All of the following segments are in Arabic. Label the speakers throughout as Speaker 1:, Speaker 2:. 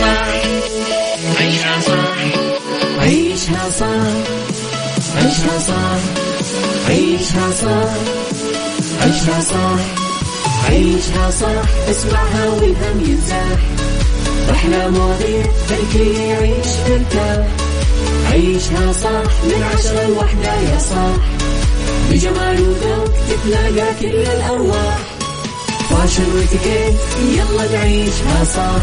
Speaker 1: صح عيشها صح عيشها صح عيشها صح عيشها صح عيشها صح عيشها صح اسمعها والهم ينزاح أحلى مواضيع خلي يعيش ترتاح عيشها صح من عشرة لوحدة يا صاح بجمال وذوق تتلاقى كل الأرواح fashion و etiquette يلا نعيشها صح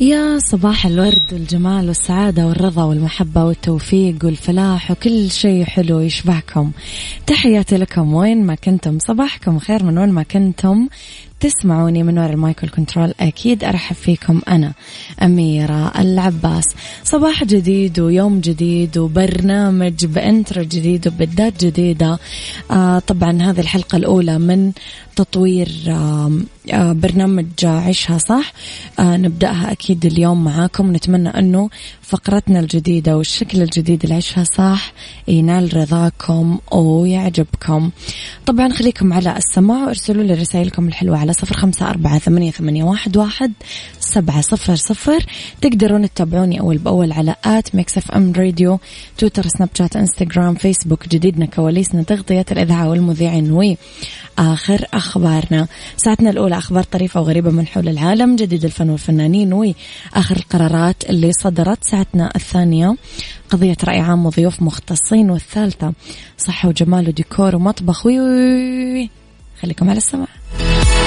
Speaker 2: يا صباح الورد والجمال والسعادة والرضا والمحبة والتوفيق والفلاح وكل شيء حلو يشبعكم تحياتي لكم وين ما كنتم صباحكم خير من وين ما كنتم. تسمعوني من وراء ال mic وال control أكيد أرحب فيكم أنا أميرة العباس. صباح جديد ويوم جديد وبرنامج ب intro جديد وبدايات جديدة. آه طبعا هذه الحلقة الأولى من تطوير آه برنامج عيشها صح. آه نبدأها أكيد اليوم معاكم. نتمنى أنه فقرتنا الجديدة والشكل الجديد اللي عيشها صح ينال رضاكم ويعجبكم. طبعا خليكم على السماع وارسلوا لي رسائلكم الحلوة على صفر خمسة أربعة ثمانية, ثمانية واحد, واحد سبعة صفر صفر. تقدرون تتابعوني أول بأول على at Mix FM Radio تويتر سناب شات إنستغرام فيسبوك جديدنا كواليسنا تغطية الإذاعة والمذيعين وي آخر أخبارنا. ساعتنا الأولى أخبار طريفة وغريبة من حول العالم جديد الفن والفنانين وآخر القرارات اللي صدرت ساعتنا الثانية. قضية رأي عام وضيوف مختصين والثالثة صحة وجمال وديكور ومطبخ. وي, خليكم على السماع.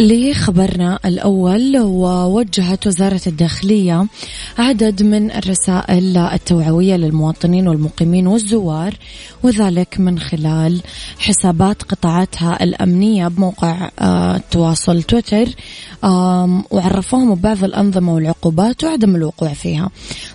Speaker 2: لخبرنا الأول ووجهت وزارة الداخلية عدد من الرسائل التوعوية للمواطنين والمقيمين والزوار وذلك من خلال حسابات قطاعاتها الأمنية بموقع آه، التواصل تويتر وعرفوهم ببعض الأنظمة والعقوبات وعدم الوقوع فيها.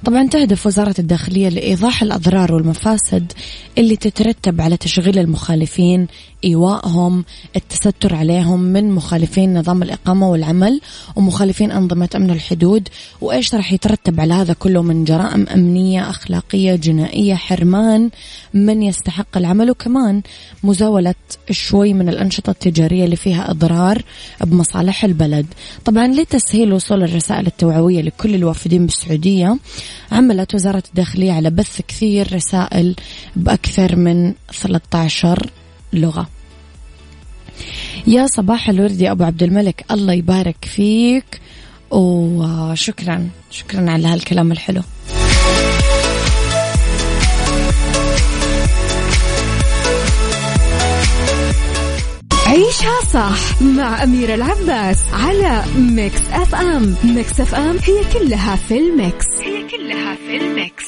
Speaker 2: طبعا تهدف وزارة الداخلية لإيضاح الأضرار والمفاسد اللي تترتب على تشغيل المخالفين إيوائهم التستر عليهم من مخالفين نظام الإقامة والعمل ومخالفين أنظمة أمن الحدود وإيش راح يترتب على هذا كله من جرائم أمنية أخلاقية جنائية حرمان من يستحق العمل وكمان مزاولة شوي من الأنشطة التجارية اللي فيها إضرار بمصالح البلد. طبعا لتسهيل وصول الرسائل التوعوية لكل الوافدين بالسعودية عملت وزارة الداخلية على بث كثير رسائل بأكثر من 13 لغة. يا صباح الورد يا أبو عبد الملك. الله يبارك فيك. وشكرا شكرا على هالكلام الحلو.
Speaker 3: عيشها صح مع أميرة العباس على Mix FM. Mix FM هي كلها في ال mix. هي كلها في ال mix.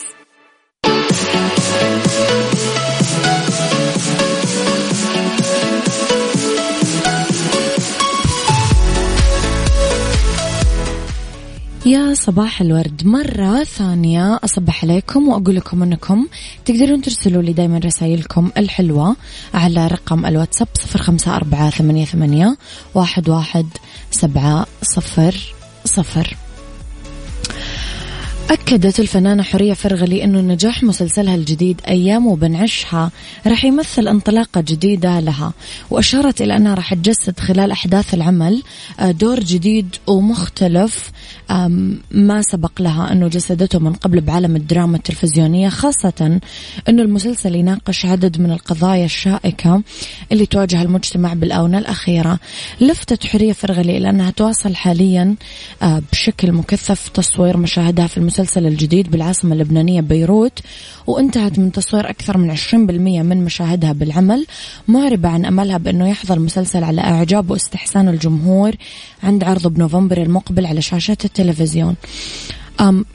Speaker 2: يا صباح الورد. مرة ثانية أصبح عليكم وأقول لكم أنكم تقدرون ترسلوا لي دايما رسائلكم الحلوة على رقم الواتساب صفر خمسة أربعة ثمانية, ثمانية واحد, واحد سبعة صفر صفر. أكدت الفنانة حورية فرغلي أنه نجاح مسلسلها الجديد أيام وبنعشها راح يمثل انطلاقة جديدة لها وأشارت إلى أنها راح تجسد خلال أحداث العمل آه، دور جديد ومختلف ما سبق لها أنه جسدته من قبل بعالم الدراما التلفزيونية خاصة أنه المسلسل يناقش عدد من القضايا الشائكة اللي تواجه المجتمع بالآونة الأخيرة. لفتت حورية فرغلي إلى أنها تواصل حاليا آه، بشكل مكثف تصوير مشاهدها في المسلسل المسلسل الجديد بالعاصمة اللبنانية بيروت وانتهت من تصوير أكثر من 20% من مشاهدها بالعمل معربة عن أملها بأنه يحظى المسلسل على إعجاب واستحسان الجمهور عند عرضه بنوفمبر المقبل على شاشات التلفزيون.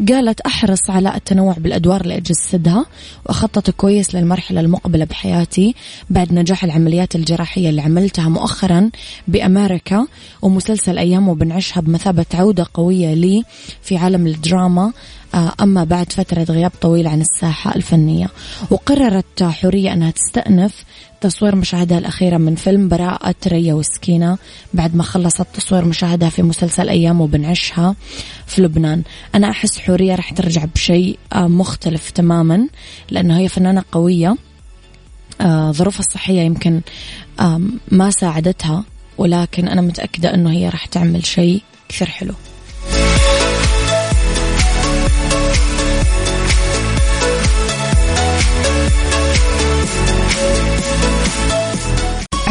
Speaker 2: قالت أحرص على التنوع بالأدوار اللي أجسدها وأخطط كويس للمرحلة المقبلة بحياتي بعد نجاح العمليات الجراحية اللي عملتها مؤخرا بأمريكا ومسلسل أيام وبنعيشها بمثابة عودة قوية لي في عالم الدراما أما بعد فترة غياب طويل عن الساحة الفنية وقررت حورية أنها تستأنف تصوير مشاهدها الأخيرة من فيلم براءة ريا وسكينة بعد ما خلصت تصوير مشاهدها في مسلسل أيام وبنعشها في لبنان. أنا أحس حورية راح ترجع بشيء آه، مختلف تماما لأنه هي فنانة قوية. آه، ظروفها الصحية يمكن ما ساعدتها ولكن أنا متأكدة أنه هي راح تعمل شيء كثير حلو.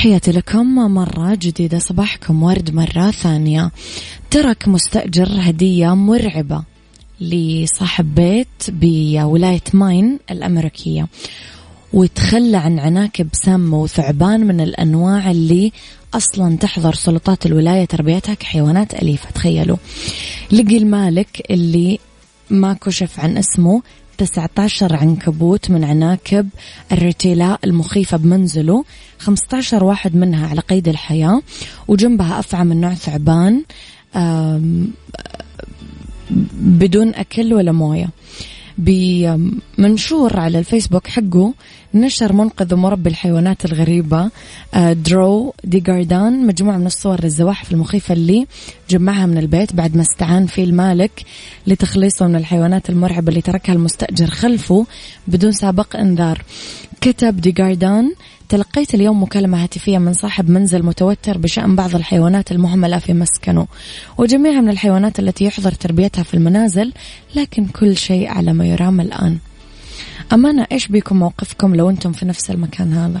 Speaker 3: تحياتي لكم مرة جديدة صباحكم ورد مرة ثانية. ترك مستأجر هدية مرعبة لصاحب بيت بولاية ماين الأمريكية وتخلى عن عناكب سامة وثعبان من الأنواع اللي أصلا تحظر سلطات الولاية تربيتها كحيوانات أليفة تخيلوا. لقي المالك اللي ما كشف عن اسمه 19 عنكبوت من عناكب الرتيلاء المخيفة بمنزله 15 واحد منها على قيد الحياة وجنبها أفعى من نوع ثعبان بدون أكل ولا موية. بمنشور على الفيسبوك حقه نشر منقذ ومربي الحيوانات الغريبة آه، درو دي جاردان مجموعة من الصور للزواحف المخيفة اللي جمعها من البيت بعد ما استعان فيه المالك لتخليصه من الحيوانات المرعبة اللي تركها المستأجر خلفه بدون سابق إنذار. كتب دي جاردان تلقيت اليوم مكالمة هاتفية من صاحب منزل متوتر بشأن بعض الحيوانات المهملة في مسكنه. وجميع من الحيوانات التي يحظر تربيتها في المنازل لكن كل شيء على ما يرام الآن. أمانة إيش بيكم موقفكم لو أنتم في نفس المكان هذا؟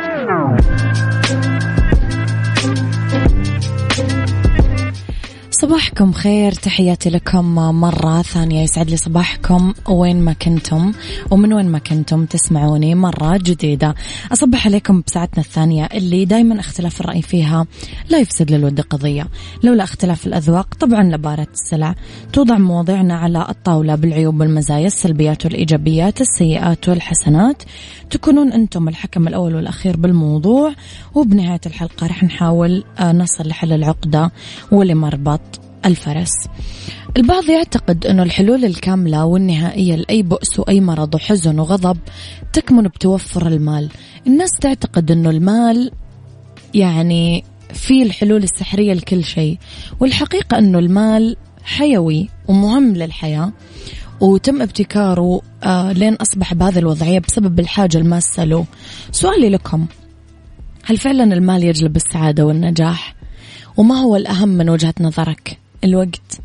Speaker 2: صباحكم خير. تحياتي لكم مرة ثانية يسعد لي صباحكم. وين ما كنتم ومن وين ما كنتم تسمعوني مرة جديدة. أصبح عليكم بساعتنا الثانية اللي دايما اختلاف الرأي فيها لا يفسد للود قضية. لولا اختلاف الأذواق طبعا لبارة السلع. توضع مواضيعنا على الطاولة بالعيوب والمزايا السلبيات والإيجابيات السيئات والحسنات. تكونون أنتم الحكم الأول والأخير بالموضوع. وبنهاية الحلقة رح نحاول آه، نصل لحل العقدة ولمربط الفرس. البعض يعتقد أن الحلول الكاملة والنهائية لأي بؤس وأي مرض وحزن وغضب تكمن بتوفر المال. الناس تعتقد أنه المال يعني في الحلول السحرية لكل شيء والحقيقة أنه المال حيوي ومهم للحياة وتم ابتكاره آه لين أصبح بهذه الوضعية بسبب الحاجة الماسة له. سؤالي لكم هل فعلا المال يجلب السعادة والنجاح؟ وما هو الأهم من وجهة نظرك؟ الوقت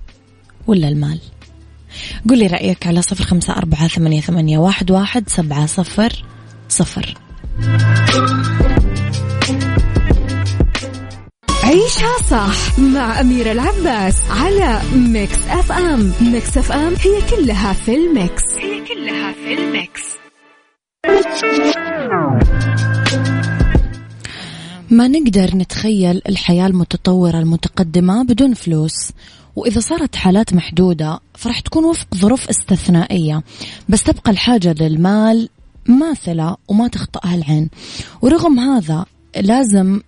Speaker 2: ولا المال؟ قولي رأيك على صفر خمسة أربعة ثمانية, ثمانية واحد, واحد سبعة صفر صفر.
Speaker 1: عيشها صح مع أميرة العباس على Mix FM Mix FM هي كلها في ال mix. هي كلها في ال mix.
Speaker 2: ما نقدر نتخيل الحياة المتطورة المتقدمة بدون فلوس. وإذا صارت حالات محدودة فرح تكون وفق ظروف استثنائية بس تبقى الحاجة للمال ماثلة وما تخطئها العين. ورغم هذا لازم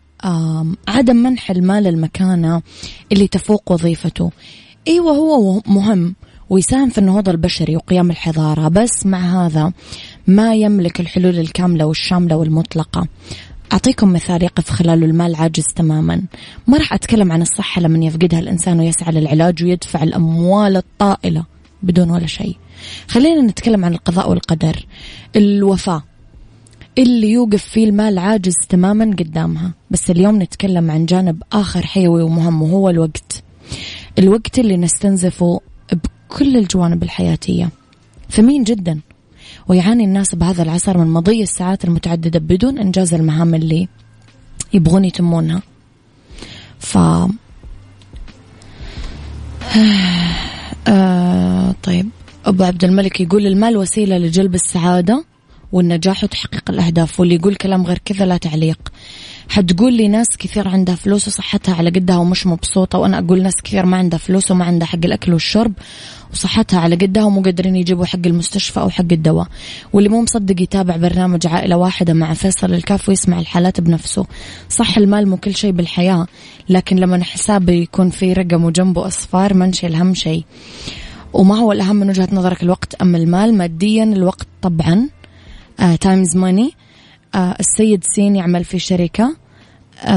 Speaker 2: عدم منح المال المكانة اللي تفوق وظيفته. إيوه هو مهم ويساهم في النهوض البشري وقيام الحضارة بس مع هذا ما يملك الحلول الكاملة والشاملة والمطلقة. أعطيكم مثال يقف خلاله المال عاجز تماما. ما راح أتكلم عن الصحة لمن يفقدها الإنسان ويسعى للعلاج ويدفع الأموال الطائلة بدون ولا شيء. خلينا نتكلم عن القضاء والقدر. الوفاة. اللي يوقف فيه المال عاجز تماما قدامها. بس اليوم نتكلم عن جانب آخر حيوي ومهم وهو الوقت. الوقت اللي نستنزفه بكل الجوانب الحياتية. ثمين جدا. ويعاني الناس بهذا العصر من مضي الساعات المتعددة بدون إنجاز المهام اللي يبغون يتمونها. ف آه طيب. أبو عبد الملك يقول المال وسيلة لجلب السعادة والنجاح وتحقيق الأهداف واللي يقول كلام غير كذا لا تعليق. حتقول لي ناس كثير عندها فلوس وصحتها على قدها ومش مبسوطة وأنا أقول ناس كثير ما عندها فلوس وما عندها حق الأكل والشرب وصحتها على قدها ومو قادرين يجيبوا حق المستشفى أو حق الدواء. واللي مو مصدق يتابع برنامج عائلة واحدة مع فيصل الكاف ويسمع الحالات بنفسه. صح المال مو كل شيء بالحياة لكن لما حسابي يكون في رقم وجنبه أصفار ما نشيل هم شيء. وما هو الأهم من وجهة نظرك الوقت؟ أم المال ماديا الوقت طبعا تايمز uh, ماني السيد سين يعمل في شركة uh,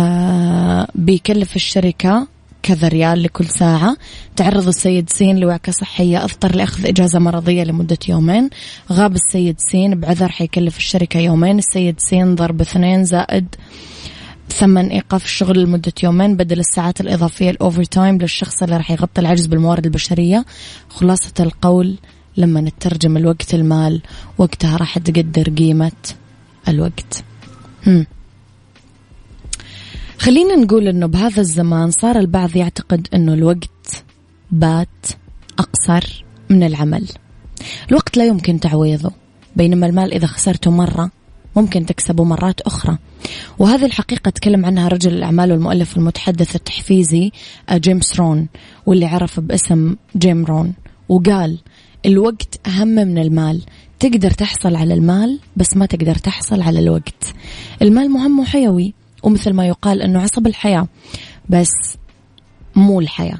Speaker 2: بيكلف الشركة كذا ريال لكل ساعة. تعرض السيد سين لوعكة صحية اضطر لأخذ إجازة مرضية لمدة يومين. غاب السيد سين بعذر حيكلف الشركة يومين. السيد سين ضرب اثنين زائد ثمن إيقاف الشغل لمدة يومين بدل الساعات الإضافية ال overtime للشخص اللي راح يغطي العجز بالموارد البشرية. خلاصة القول لما نترجم الوقت المال وقتها راح تقدر قيمة الوقت. هم. خلينا نقول إنه بهذا الزمان صار البعض يعتقد إنه الوقت بات أقصر من العمل. الوقت لا يمكن تعويضه بينما المال إذا خسرته مرة ممكن تكسبه مرات أخرى. وهذه الحقيقة تكلم عنها رجل الأعمال والمؤلف والمتحدث التحفيزي جيمس رون واللي عرف باسم جيم رون وقال الوقت أهم من المال. تقدر تحصل على المال بس ما تقدر تحصل على الوقت. المال مهم وحيوي ومثل ما يقال أنه عصب الحياة بس مو الحياة.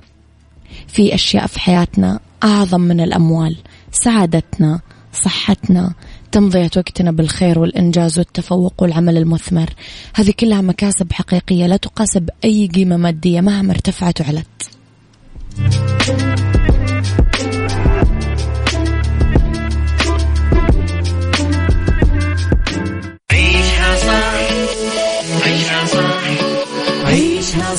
Speaker 2: في أشياء في حياتنا أعظم من الأموال سعادتنا صحتنا تمضية وقتنا بالخير والإنجاز والتفوق والعمل المثمر. هذه كلها مكاسب حقيقية لا تقاس بأي قيمة مادية مهما ارتفعت وعلت.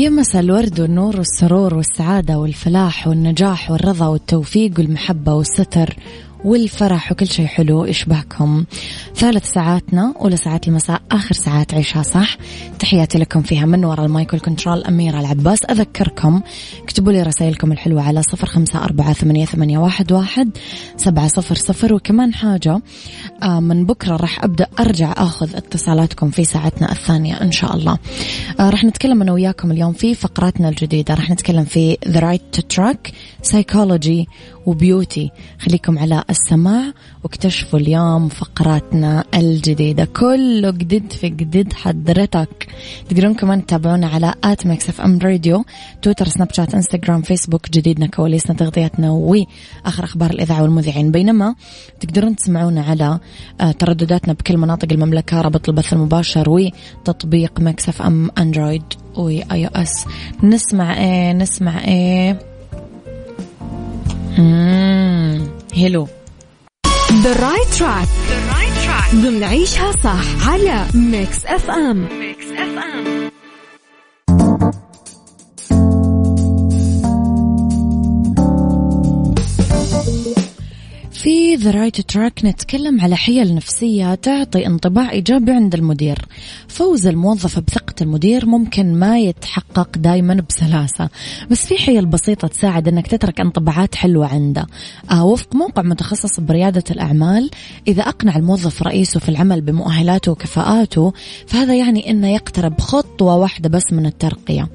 Speaker 2: يا الورد والنور والسرور والسعادة والفلاح والنجاح والرضا والتوفيق والمحبة والستر والفرح وكل شيء حلو يشبهكم ثالث ساعاتنا أولى ساعات المساء آخر ساعات عيشها صح. تحياتي لكم فيها من وراء ال mic وال control أميرة العباس. أذكركم اكتبوا لي رسائلكم الحلوة على صفر خمسة أربعة ثمانية, ثمانية واحد, واحد سبعة صفر صفر. وكمان حاجة آه، من بكرة راح أبدأ أرجع أخذ اتصالاتكم في ساعتنا الثانية إن شاء الله. آه، راح نتكلم أنا وياكم اليوم في فقراتنا الجديدة. راح نتكلم في The Right Track Psychology و beauty. خليكم على السماع واكتشفوا اليوم فقراتنا الجديدة. كله جديد في جديد حضرتك. تقدرون كمان تتابعونا على at Mix FM Radio تويتر سناب شات إنستغرام فيسبوك جديدنا كواليسنا تغطياتنا وآخر أخبار الإذاعة والمذيعين. بينما تقدرون تسمعونا على آه، تردداتنا بكل مناطق المملكة رابط البث المباشر وتطبيق Mix FM أندرويد و iOS نسمع إيه؟ نسمع إيه؟ هلو
Speaker 1: The right track. The right track. ضمن عيشها صح على Mix FM Mix FM
Speaker 2: في The Right Track نتكلم على حيل نفسية تعطي انطباع إيجابي عند المدير. فوز الموظف بثقة المدير ممكن ما يتحقق دايما بسلاسة بس في حيل بسيطة تساعد أنك تترك انطباعات حلوة عنده. آه وفق موقع متخصص بريادة الأعمال إذا أقنع الموظف رئيسه في العمل بمؤهلاته وكفاءاته فهذا يعني أنه يقترب خطوة واحدة بس من الترقية.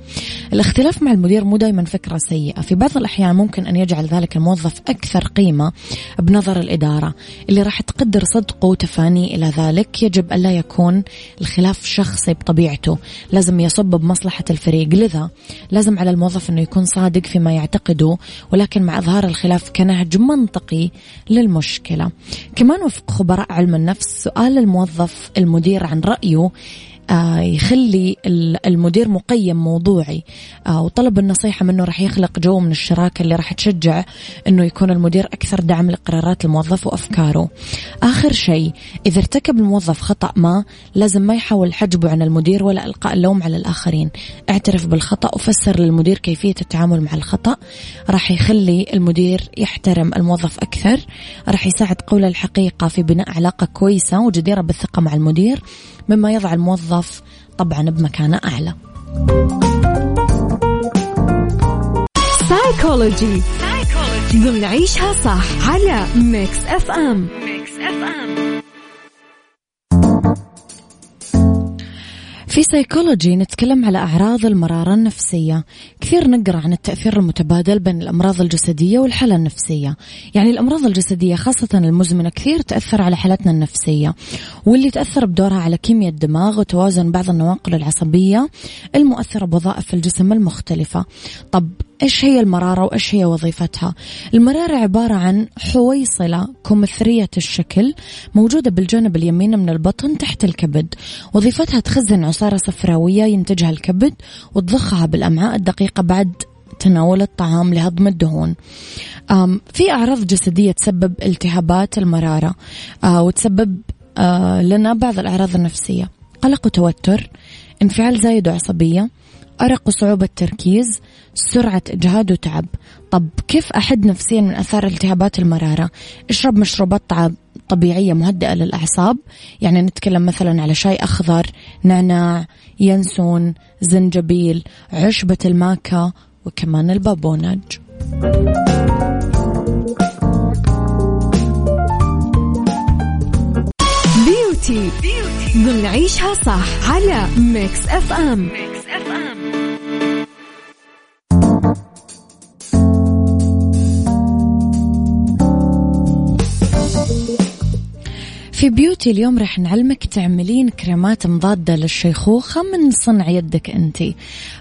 Speaker 2: الاختلاف مع المدير مو دايما فكرة سيئة. في بعض الأحيان ممكن أن يجعل ذلك الموظف أكثر قيمة بنظر الإدارة اللي راح تقدر صدقه وتفانيه إلى ذلك. يجب ألا يكون الخلاف شخصي بطبيعته. لازم يصب بمصلحة الفريق. لذا لازم على الموظف أنه يكون صادق فيما يعتقده ولكن مع إظهار الخلاف كنهج منطقي للمشكلة. كمان وفق خبراء علم النفس سؤال الموظف المدير عن رأيه يخلي المدير مقيم موضوعي آه، وطلب النصيحة منه راح يخلق جو من الشراكة اللي راح تشجع إنه يكون المدير أكثر دعم لقرارات الموظف وأفكاره. آخر شيء إذا ارتكب الموظف خطأ ما لازم ما يحاول حجبه عن المدير ولا إلقاء اللوم على الآخرين. اعترف بالخطأ وفسر للمدير كيفية التعامل مع الخطأ راح يخلي المدير يحترم الموظف أكثر، راح يساعد قول الحقيقة في بناء علاقة كويسة وجديرة بالثقة مع المدير مما يضع الموظف طبعا بمكانة أعلى.
Speaker 1: سايكولوجي ضمن عيشها صح على Mix FM Mix FM
Speaker 2: في سيكولوجي نتكلم على أعراض المرارة النفسية. كثير نقرأ عن التأثير المتبادل بين الأمراض الجسدية والحالة النفسية. يعني الأمراض الجسدية خاصة المزمنة كثير تأثر على حالتنا النفسية واللي تأثر بدورها على كيمياء الدماغ وتوازن بعض النواقل العصبية المؤثرة بوظائف الجسم المختلفة. طب إيش هي المرارة وإيش هي وظيفتها؟ المرارة عبارة عن حويصلة كمثرية الشكل موجودة بالجانب اليمين من البطن تحت الكبد. وظيفتها تخزن عصارة صفراوية ينتجها الكبد وتضخها بالأمعاء الدقيقة بعد تناول الطعام لهضم الدهون. في أعراض جسدية تسبب التهابات المرارة آه، وتسبب آه، لنا بعض الأعراض النفسية. قلق وتوتر انفعال زايد وعصبية أرق وصعوبة تركيز سرعة إجهاد وتعب. طب كيف أحد نفسيا من أثار التهابات المرارة؟ اشرب مشروبات طبيعية مهدئة للأعصاب. يعني نتكلم مثلا على شاي أخضر نعناع ينسون زنجبيل عشبة الماكا وكمان البابونج
Speaker 1: Beauty. ضمن عيشها صح على Mix FM Mix FM.
Speaker 2: في Beauty اليوم راح نعلمك تعملين كريمات مضادة للشيخوخة من صنع يدك أنت.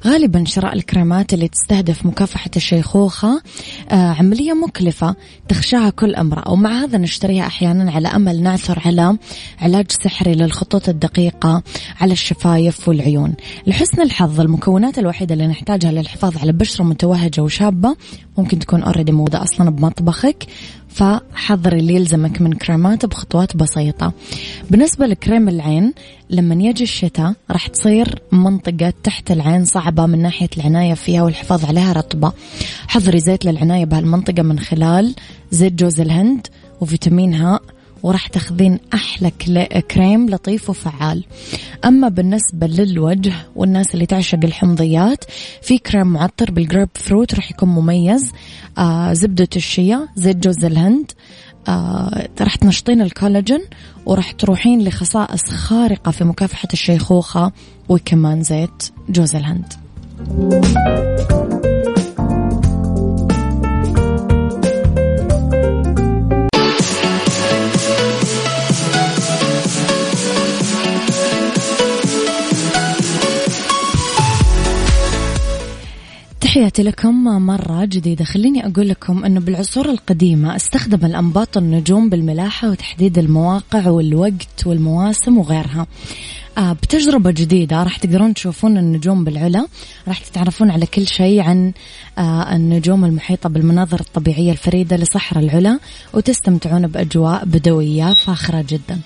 Speaker 2: غالبا شراء الكريمات اللي تستهدف مكافحة الشيخوخة آه عملية مكلفة تخشاها كل امرأة ومع هذا نشتريها أحيانا على أمل نعثر على علاج سحري للخطوط الدقيقة على الشفايف والعيون. لحسن الحظ المكونات الوحيدة اللي نحتاجها للحفاظ على بشرة متوهجة وشابة ممكن تكون already موجودة أصلا بمطبخك. فحضر اللي يلزمك من كريمات بخطوات بسيطة. بالنسبة لكريم العين لما يجي الشتاء راح تصير منطقة تحت العين صعبة من ناحية العناية فيها والحفاظ عليها رطبة. حضري زيت للعناية بهالمنطقة من خلال زيت جوز الهند وفيتامين هاء وراح تاخذين أحلى كريم لطيف وفعال. أما بالنسبة للوجه والناس اللي تعشق الحمضيات في كريم معطر بالجريب فروت راح يكون مميز. آه زبدة الشيا زيت جوز الهند. آه راح تنشطين الكولاجين وراح تروحين لخصائص خارقة في مكافحة الشيخوخة وكمان زيت جوز الهند. تحياتي لكم مرة جديدة. خليني أقول لكم أنه بالعصور القديمة استخدم الأنباط النجوم بالملاحة وتحديد المواقع والوقت والمواسم وغيرها. آه بتجربة جديدة راح تقدرون تشوفون النجوم بالعلا. راح تتعرفون على كل شيء عن آه النجوم المحيطة بالمناظر الطبيعية الفريدة لصحراء العلا وتستمتعون بأجواء بدوية فاخرة جدا.